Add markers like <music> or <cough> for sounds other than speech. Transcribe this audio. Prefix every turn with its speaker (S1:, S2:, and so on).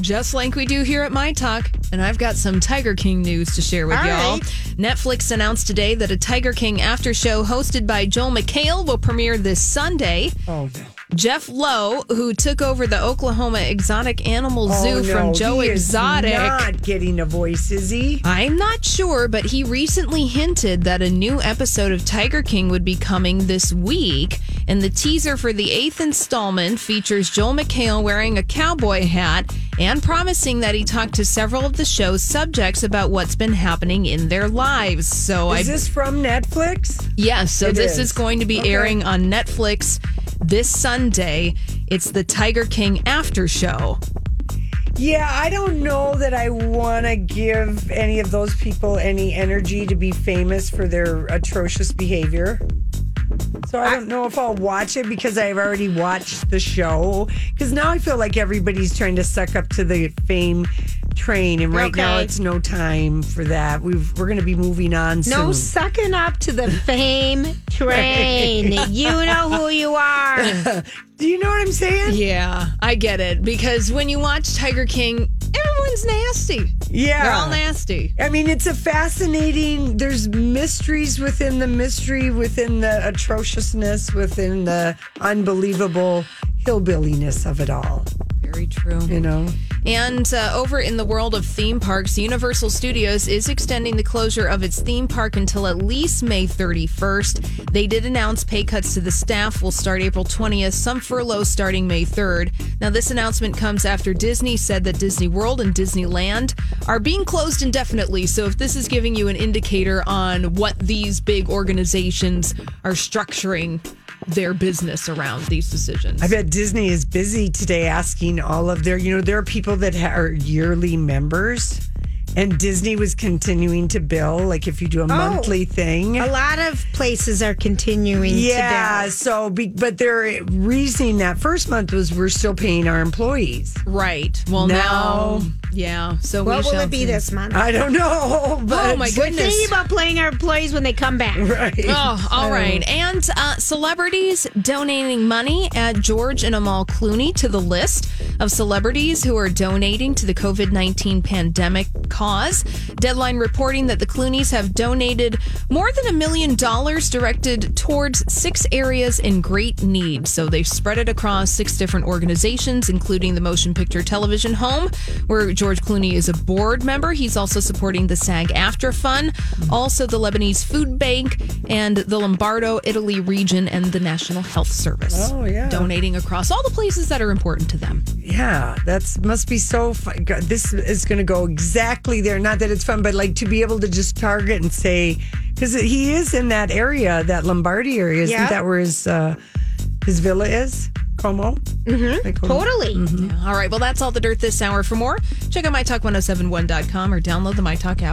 S1: just like we do here at My Talk. And I've got some Tiger King news to share with
S2: All
S1: y'all.
S2: right.
S1: Netflix announced today that a Tiger King after show hosted by Joel McHale will premiere this Sunday.
S2: Oh, no.
S1: Jeff Lowe, who took over the Oklahoma Exotic Animal oh, Zoo
S2: oh,
S1: from
S2: no,
S1: Joe
S2: he
S1: Exotic.
S2: not getting a voice, is he?
S1: I'm not sure, but he recently hinted that a new episode of Tiger King would be coming this week. And the teaser for the eighth installment features Joel McHale wearing a cowboy hat and promising that he talked to several of the show's subjects about what's been happening in their lives. So I
S2: Is this from Netflix?
S1: Yes, so
S2: It
S1: this
S2: is.
S1: is going to be
S2: Okay.
S1: airing on Netflix this Sunday. It's the Tiger King after show.
S2: Yeah, I don't know that I want to give any of those people any energy to be famous for their atrocious behavior. So I don't know if I'll watch it because I've already watched the show. Because now I feel like everybody's trying to suck up to the fame train, and right now
S3: Okay.
S2: it's no time for that. We've we're going to be moving on
S3: No
S2: soon.
S3: sucking up to the fame <laughs> train. you know who you are. <laughs>
S2: Do you know what I'm saying?
S1: Yeah, I get it because when you watch Tiger King, everyone's nasty.
S2: Yeah.
S1: They're all nasty.
S2: I mean, it's a fascinating. There's mysteries within the mystery, within the atrociousness, within the unbelievable hillbilliness of it all.
S1: Very true.
S2: You know,
S1: And uh, over in the world of theme parks, Universal Studios is extending the closure of its theme park until at least May 31st. They did announce pay cuts to the staff will start April 20th, some furloughs starting May 3rd. Now, this announcement comes after Disney said that Disney World and Disneyland are being closed indefinitely. So, if this is giving you an indicator on what these big organizations are structuring their business around these decisions.
S2: I bet Disney is busy today asking all of their. You know, there are people that are yearly members. And Disney was continuing to bill, like if you do a monthly thing.
S3: A lot of places are continuing
S2: Yeah,
S3: to bill.
S2: so be, but their reasoning that first month was we're still paying our employees.
S1: Right. Well,
S2: Now-
S1: now, yeah. So
S3: What
S1: we
S3: will it be
S1: see.
S3: this month?
S2: I don't know. But
S1: Oh my
S3: We're
S1: goodness.
S3: thinking about playing our employees when they come back. <laughs>
S2: Right.
S1: Oh, all right. And uh, celebrities donating money. Add George and Amal Clooney to the list of celebrities who are donating to the COVID 19 pandemic cause. Deadline reporting that the Clooneys have donated more than a million dollars directed towards six areas in great need. So they've spread it across six different organizations, including the Motion Picture Television Home, where George Clooney is a board member. He's also supporting the SAG-AFTRA Fund, also the Lebanese Food Bank, and the Lombardo, Italy region, and the National Health Service.
S2: Oh, yeah.
S1: Donating across all the places that are important to them.
S2: Yeah, that's must be so fun. This is going to go exactly there. Not that it's fun, but like to be able to just target and say, because he is in that area, that Lombardy area. Isn't that where his uh, his villa is? Como? Mm-hmm.
S3: Totally.
S1: Yeah. All right. Well, that's all the dirt this hour. For more, check out mytalk1071.com or download the MyTalk app.